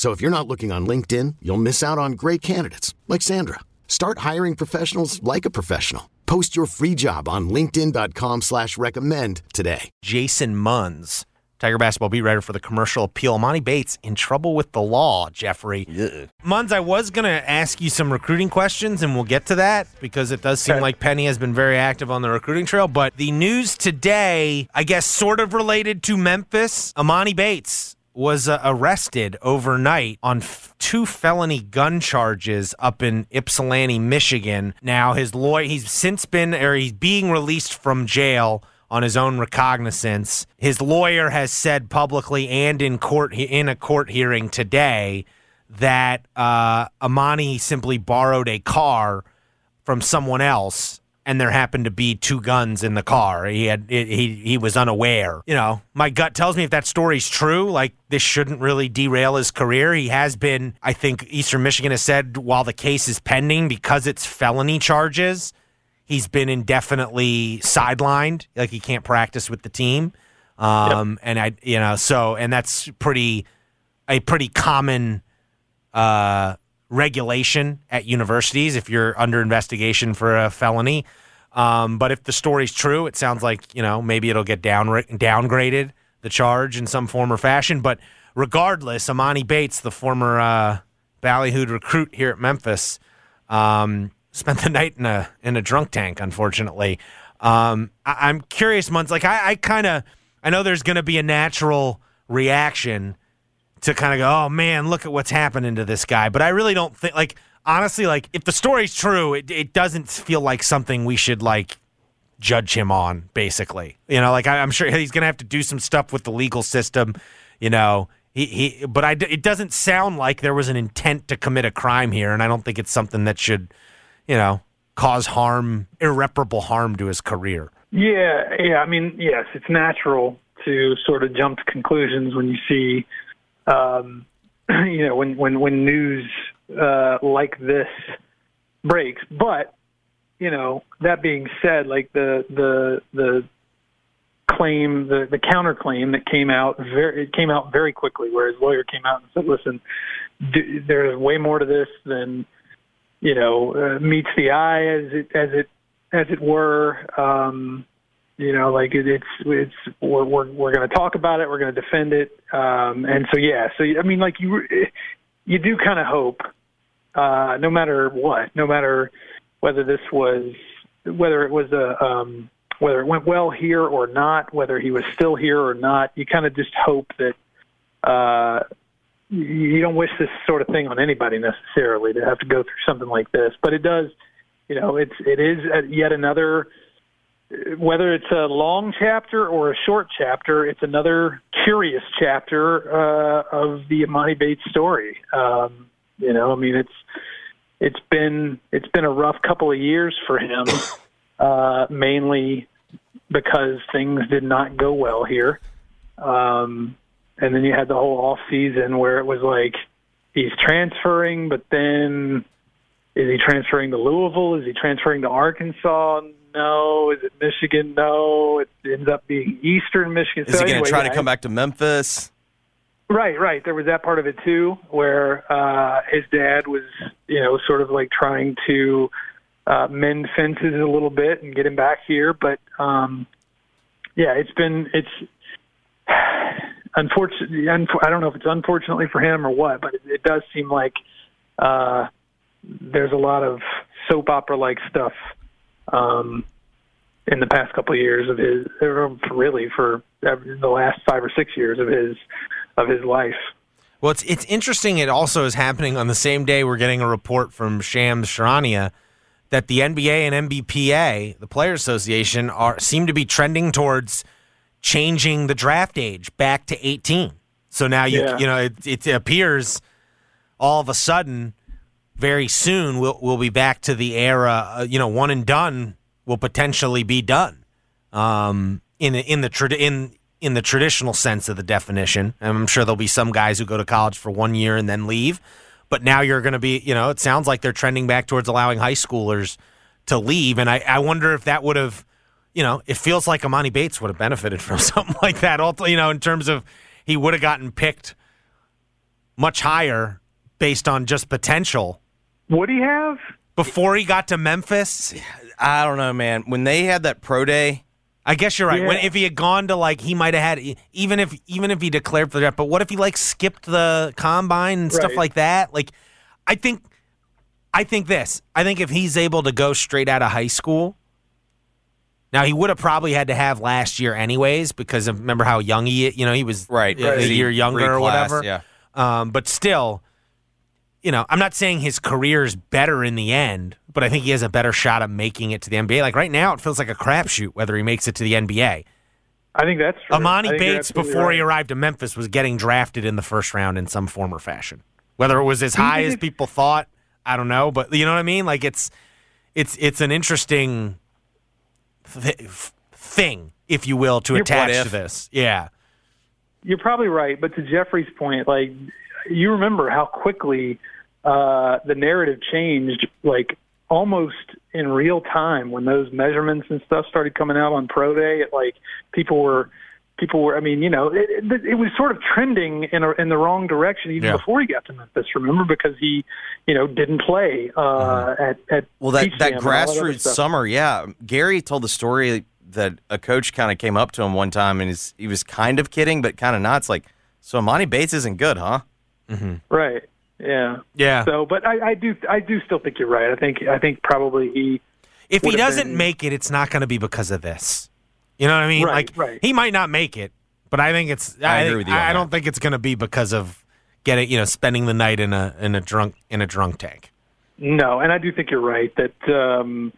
So if you're not looking on LinkedIn, you'll miss out on great candidates like Sandra. Start hiring professionals like a professional. Post your free job on LinkedIn.com slash recommend today. Jason Munz, Tiger basketball beat writer for the commercial appeal. Monty Bates in trouble with the law, Jeffrey. Yeah. Munz, I was going to ask you some recruiting questions, and we'll get to that because it does seem Okay. like Penny has been very active on the recruiting trail. But the news today, I guess, sort of related to Memphis. Amani Bates was uh, arrested overnight on f- two felony gun charges up in Ypsilanti, Michigan. Now, his lawyer, he's since been, or he's being released from jail on his own recognizance. His lawyer has said publicly and in court in a court hearing today that uh, Amani simply borrowed a car from someone else and there happened to be two guns in the car. He had he he was unaware. You know, my gut tells me if that story's true, like this shouldn't really derail his career. He has been, I think Eastern Michigan has said while the case is pending because it's felony charges, he's been indefinitely sidelined, like he can't practice with the team. Um and I you know, so and that's pretty a pretty common uh, regulation at universities if you're under investigation for a felony. Um, but if the story's true, it sounds like you know maybe it'll get down downgraded the charge in some form or fashion. But regardless, Amani Bates, the former uh, ballyhooed recruit here at Memphis, um, spent the night in a in a drunk tank. Unfortunately, um, I, I'm curious, months like I, I kind of I know there's going to be a natural reaction to kind of go, oh man, look at what's happening to this guy. But I really don't think, like, honestly, like, if the story's true, it, it doesn't feel like something we should, like, judge him on, basically. You know, like, I, I'm sure he's going to have to do some stuff with the legal system, you know. He, he, but I, it doesn't sound like there was an intent to commit a crime here, and I don't think it's something that should, you know, cause harm, irreparable harm to his career. Yeah, yeah. I mean, yes, it's natural to sort of jump to conclusions when you see, um, you know, when when when news uh, like this breaks. But you know, that being said, like the the the claim, the the counterclaim that came out very it came out very quickly, where his lawyer came out and said, "Listen, d- there's way more to this than." You know, uh, meets the eye as it as it as it were. Um, you know, like it, it's it's we're we're, we're going to talk about it. We're going to defend it. Um, and so yeah, so I mean, like you you do kind of hope, uh, no matter what, no matter whether this was whether it was a um, whether it went well here or not, whether he was still here or not, you kind of just hope that. Uh, you don't wish this sort of thing on anybody necessarily to have to go through something like this, but it does. You know, it's it is yet another whether it's a long chapter or a short chapter, it's another curious chapter uh, of the Amani Bates story. Um, you know, I mean, it's it's been it's been a rough couple of years for him, uh, mainly because things did not go well here. Um, and then you had the whole off season where it was like he's transferring, but then is he transferring to Louisville? Is he transferring to Arkansas? No. Is it Michigan? No. It ends up being Eastern Michigan. Is so he going anyway, to try yeah, to come back to Memphis? Right, right. There was that part of it too, where uh, his dad was, you know, sort of like trying to uh, mend fences a little bit and get him back here. But um, yeah, it's been it's unfortunately. Unf- I don't know if it's unfortunately for him or what, but it, it does seem like uh, there's a lot of soap opera like stuff um, in the past couple of years of his, or really for the last five or six years of his of his life. Well, it's it's interesting. It also is happening on the same day we're getting a report from Shams Charania that the NBA and NBPA, the Players Association, are seem to be trending towards changing the draft age back to 18. So now you Yeah. you know it, it appears all of a sudden very soon we'll we'll be back to the era. Uh, you know, one and done will potentially be done. Um, in the in the trad- in in the traditional sense of the definition. And I'm sure there'll be some guys who go to college for one year and then leave. But now you're going to be, you know, it sounds like they're trending back towards allowing high schoolers to leave. And I, I wonder if that would have, you know, it feels like Amani Bates would have benefited from something like that. Also, you know, in terms of he would have gotten picked much higher based on just potential Would he have? before he got to Memphis. I don't know, man. When they had that pro day, I guess you're right. When if he had gone to like he might have had even if even if he declared for the draft, but what if he like skipped the combine and stuff like that? Like I think I think this. I think if he's able to go straight out of high school. Now he would have probably had to have last year anyways because of, remember how young he you know he was right? a, a year younger or whatever. Yeah. Um, but still, you know, I'm not saying his career is better in the end, but I think he has a better shot of making it to the NBA. Like right now, it feels like a crapshoot whether he makes it to the NBA. I think that's true. Amani Bates, before he arrived to Memphis, was getting drafted in the first round in some form or fashion. Whether it was as high as people thought, I don't know. But you know what I mean? Like it's it's it's an interesting th- thing, if you will, to attach to this. Yeah. You're probably right, but to Jeffrey's point, like you remember how quickly uh, the narrative changed, like almost in real time when those measurements and stuff started coming out on pro day. It, like people were, people were. I mean, you know, it, it, it was sort of trending in a, in the wrong direction even Yeah. before he got to Memphis. Remember because he, you know, didn't play uh, Mm-hmm. at at Well, that Peach that Jam and all other grassroots stuff. summer, yeah. Gary told the story that a coach kind of came up to him one time and he's, he was kind of kidding, but kind of not. It's like, so Monty Bates isn't good, huh? Right. Yeah. Yeah. So, but I, I do, I do still think you're right. I think, I think probably he. if he doesn't been- make it, it's not going to be because of this. You know what I mean? Right, like right. he might not make it, but I think it's. I I, agree with you I, I don't think it's going to be because of getting you know spending the night in a in a drunk in a drunk tank. No, and I do think you're right that um,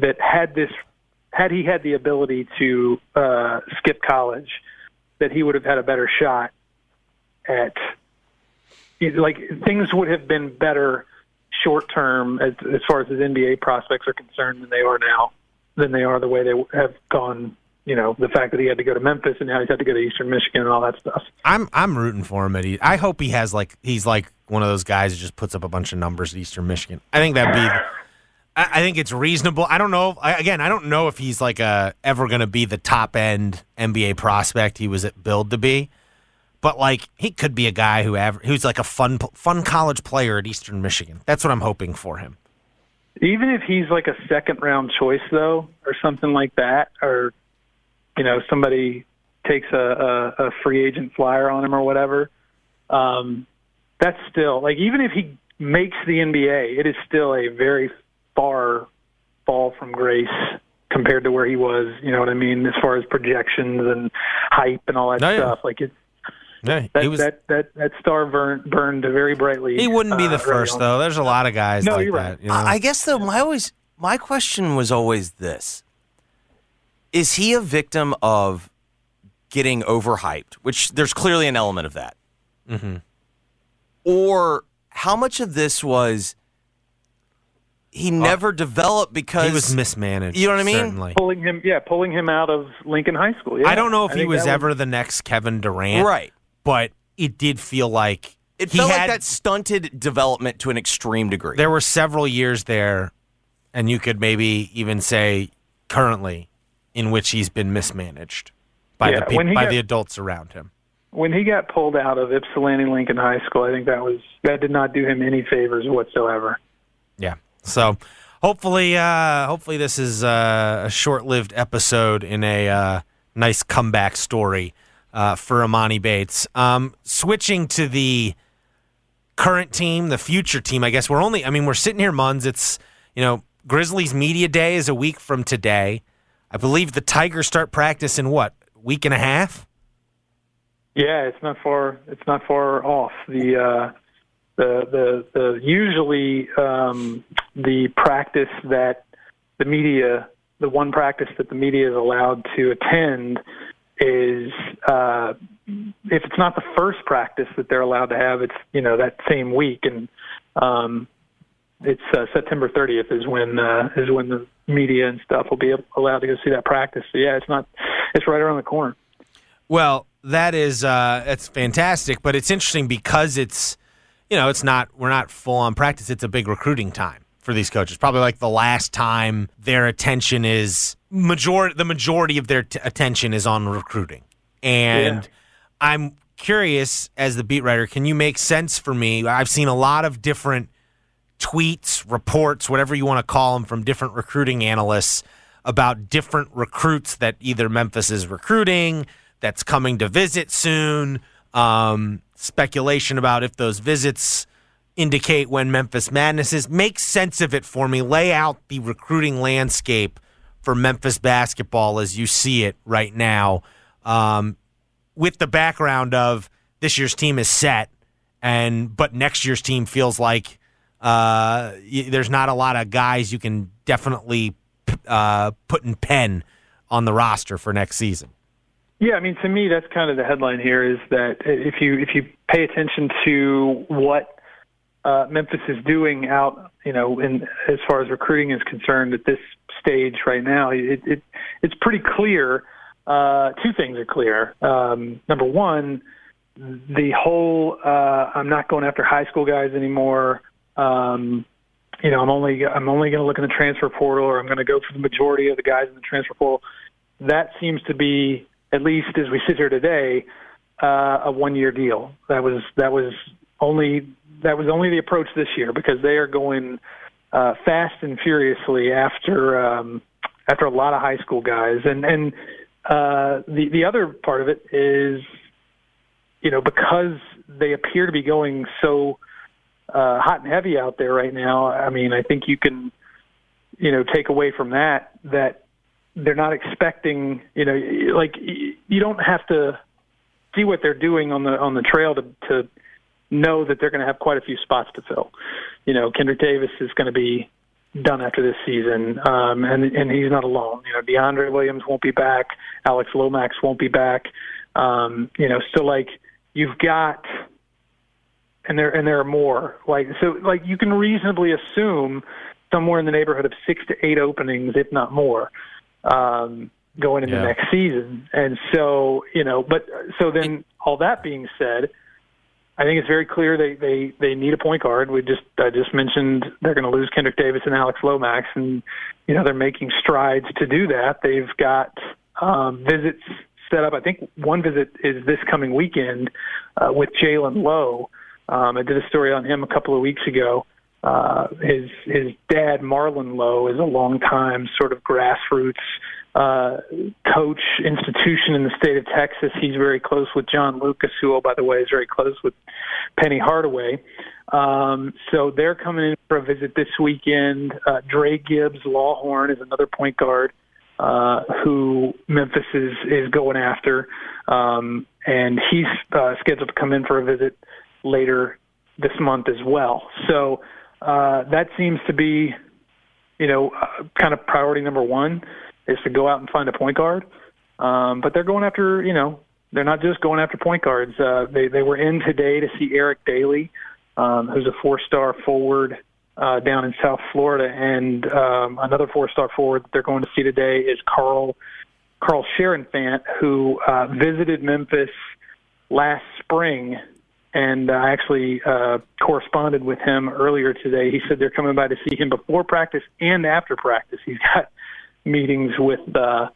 that had this, had he had the ability to uh, skip college, that he would have had a better shot at. Like things would have been better short term as as far as his NBA prospects are concerned than they are now, than they are the way they have gone. You know, the fact that he had to go to Memphis and now he's had to go to Eastern Michigan and all that stuff. I'm I'm rooting for him. At I hope he has like he's like one of those guys who just puts up a bunch of numbers at Eastern Michigan. I think that'd be. I think it's reasonable. I don't know. Again, I don't know if he's like a ever going to be the top end NBA prospect he was at build to be, but like he could be a guy who aver- who's like a fun fun college player at Eastern Michigan. That's what I'm hoping for him. Even if he's like a second round choice though, or something like that, or you know somebody takes a, a, a free agent flyer on him or whatever, um, that's still like even if he makes the NBA, it is still a very far fall from grace compared to where he was. You know what I mean, as far as projections and hype and all that Oh, yeah. stuff. Like it, Yeah, that he was. that that that star burned burned very brightly. he wouldn't be uh, the early first though. There's a lot of guys No, like you're that. right. You know? I I guess though my always my question was always this: Is he a victim of getting overhyped? Which there's clearly an element of that. Mm-hmm. Or how much of this was he never developed because he was mismanaged. You know what I mean? Certainly. pulling him, yeah, pulling him out of Lincoln High School. Yeah. I don't know if I he was that ever the next Kevin Durant, right? But it did feel like It he felt had, like that stunted development to an extreme degree. There were several years there, and you could maybe even say currently, in which he's been mismanaged by Yeah, the peop by got- the adults around him. when he got pulled out of Ypsilanti Lincoln High School. I think that was that did not do him any favors whatsoever. Yeah. So hopefully, uh, hopefully this is uh, a short-lived episode in a uh, nice comeback story uh, for Amani Bates. Um, switching to the current team, the future team. I guess we're only. I mean, we're sitting here, Munz. It's you know Grizzlies media day is a week from today. I believe the Tigers start practice in what week and a half. Yeah, it's not far. It's not far off. The uh, the the the usually um, the practice that the media, the one practice that the media is allowed to attend, is uh, if it's not the first practice that they're allowed to have, it's you know that same week, and um, it's uh, September 30th is when uh, is when the media and stuff will be allowed to go see that practice. So yeah, it's not it's right around the corner. Well, that is uh, that's fantastic, but it's interesting because it's you know it's not we're not full on practice. It's a big recruiting time for these coaches. Probably like the last time their attention is majority the majority of their t- attention is on recruiting. And yeah. I'm curious as the beat writer, can you make sense for me? I've seen a lot of different tweets, reports, whatever you want to call them from different recruiting analysts about different recruits that either Memphis is recruiting, that's coming to visit soon. Um, speculation about if those visits indicate when Memphis Madness is. Make sense of it for me. Lay out the recruiting landscape for Memphis basketball as you see it right now, um, with the background of this year's team is set, and but next year's team feels like uh, there's not a lot of guys you can definitely uh, put in pen on the roster for next season. Yeah, I mean, to me, that's kind of the headline here is that if you if you pay attention to what uh, Memphis is doing out, you know, in as far as recruiting is concerned at this stage right now, it, it it's pretty clear. Uh, two things are clear. Um, number one, the whole uh, I'm not going after high school guys anymore. Um, you know, I'm only I'm only going to look in the transfer portal, or I'm going to go for the majority of the guys in the transfer portal. That seems to be at least as we sit here today, uh, a one-year deal. That was that was only that was only the approach this year because they are going uh, fast and furiously after um, after a lot of high school guys, and and uh, the the other part of it is, you know, because they appear to be going so uh, hot and heavy out there right now. I mean, I think you can, you know, take away from that that they're not expecting, you know, like you don't have to see what they're doing on the on the trail to to know that they're going to have quite a few spots to fill. You know, Kendrick Davis is going to be done after this season, um, and and he's not alone. You know, DeAndre Williams won't be back. Alex Lomax won't be back. Um, you know, so like you've got, and there and there are more. Like so, like you can reasonably assume somewhere in the neighborhood of six to eight openings, if not more um, going into yeah. next season. And so, you know, but so then all that being said, I think it's very clear they they they need a point guard. We just I just mentioned they're going to lose Kendrick Davis and Alex Lomax, and you know they're making strides to do that. They've got um, visits set up. I think one visit is this coming weekend uh, with Jalen Lowe. Um, I did a story on him a couple of weeks ago. Uh, his his dad, Marlon Lowe, is a long time sort of grassroots uh, coach institution in the state of Texas. He's very close with John Lucas, who, oh, by the way, is very close with Penny Hardaway. Um, so they're coming in for a visit this weekend. Uh, Dre Gibbs Lawhorn is another point guard uh, who Memphis is is going after, um, and he's uh, scheduled to come in for a visit later this month as well. So uh, that seems to be, you know, uh, kind of priority number one is to go out and find a point guard. Um, but they're going after, you know, they're not just going after point guards. Uh, they they were in today to see Eric Dailey, um, who's a four-star forward uh, down in South Florida, and um, another four-star forward that they're going to see today is Carl Carl Cherenfant, who uh, visited Memphis last spring and I actually uh, corresponded with him earlier today. He said they're coming by to see him before practice and after practice. He's got meetings with uh,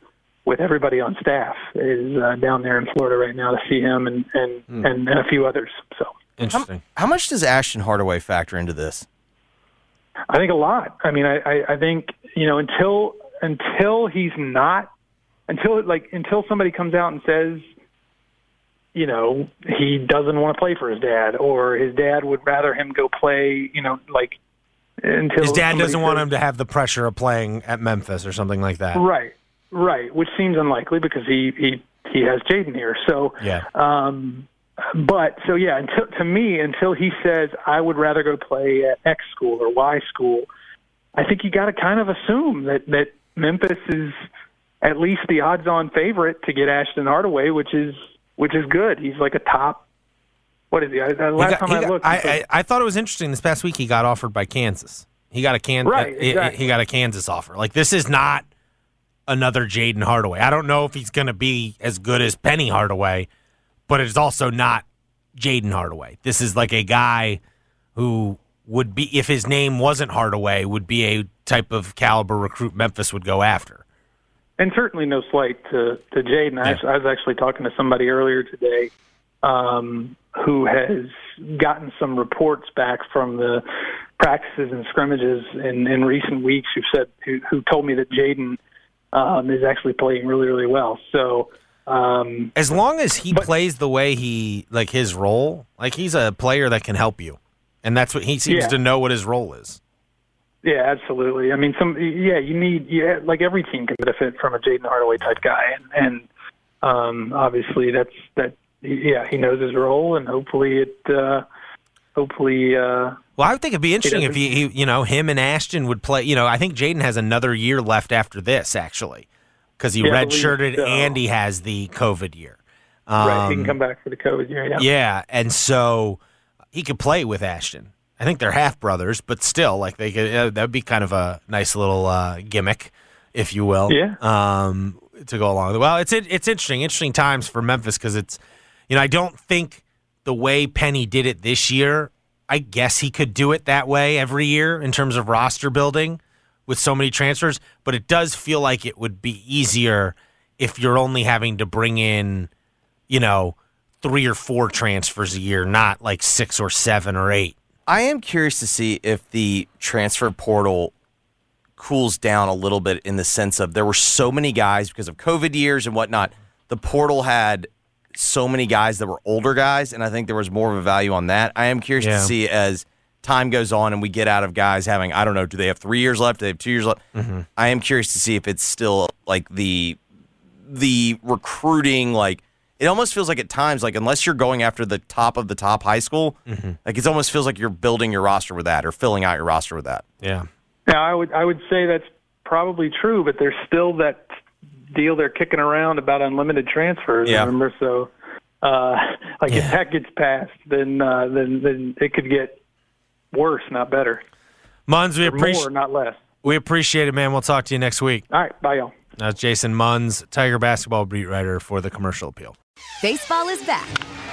with everybody on staff is uh, down there in Florida right now to see him and and, mm. and, and a few others. So interesting. How, how, much does Ashton Hardaway factor into this? I think a lot. I mean, I, I, I think you know until until he's not until like until somebody comes out and says you know, he doesn't want to play for his dad, or his dad would rather him go play, you know, like until His dad doesn't want him to have the pressure of playing at Memphis or something like that. Right, right, which seems unlikely because he he he has Jaden here. So Yeah. Um, but so yeah, until to me, until he says I would rather go play at X school or Y school, I think you got to kind of assume that that Memphis is at least the odds-on favorite to get Ashton Hardaway, which is which is good. He's like a top. What is he? I, uh, He last got- time he I looked, I, I, I thought it was interesting. This past week, he got offered by Kansas. He got a Kansas. Right, he, exactly. he got a Kansas offer. Like this is not another Jaden Hardaway. I don't know if he's going to be as good as Penny Hardaway, but it's also not Jaden Hardaway. This is like a guy who would be, if his name wasn't Hardaway, would be a type of caliber recruit Memphis would go after. and certainly no slight to to Jaden. I, I was actually talking to somebody earlier today um, who has gotten some reports back from the practices and scrimmages in, in recent weeks. Who said who, who told me that Jaden um, is actually playing really really well. So. Um, As long as he But- plays the way he like his role, like he's a player that can help you, and that's what he seems Yeah. to know what his role is. Yeah, absolutely. I mean, some yeah, you need yeah, like every team can benefit from a Jaden Hardaway type guy, and and um, obviously that's that. Yeah, he knows his role, and hopefully it. Uh, hopefully, uh, Well, I would think it'd be interesting if he, he, you know, him and Ashton would play. You know, I think Jaden has another year left after this, actually, because he Yeah, redshirted so. and he has the COVID year. right, he can Um, come back for the COVID year. Yeah. Yeah, and so he could play with Ashton. I think they're half brothers, but still, like they could. Uh, that'd be kind of a nice little uh, gimmick, if you will. Yeah. Um, to go along with. Well, it's it, it's interesting, interesting times for Memphis because it's, you know, I don't think the way Penny did it this year. I guess he could do it that way every year in terms of roster building with so many transfers, but it does feel like it would be easier if you're only having to bring in, you know, three or four transfers a year, not like six or seven or eight. I am curious to see if the transfer portal cools down a little bit in the sense of there were so many guys because of COVID years and whatnot. The portal had so many guys that were older guys, and I think there was more of a value on that. I am curious Yeah. to see as time goes on and we get out of guys having, I don't know, do they have three years left? Do they have two years left? Mm-hmm. I am curious to see if it's still like the the recruiting like it almost feels like at times like unless you're going after the top of the top high school mm-hmm. like it almost feels like you're building your roster with that or filling out your roster with that Yeah. Now, I would I would say that's probably true, but there's still that deal they're kicking around about unlimited transfers. Yeah. Remember, so uh, like Yeah. if that gets passed, then uh, then then it could get worse, not better. Munz, we More, appreciate not less. we appreciate it, man. We'll talk to you next week. All right, bye, y'all. That's Jason Munz, Tiger basketball beat writer for the Commercial Appeal. Baseball is back,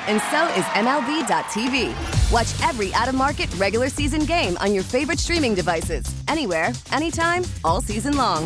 and so is MLB.tv. Watch every out of market regular season game on your favorite streaming devices, anywhere, anytime, all season long.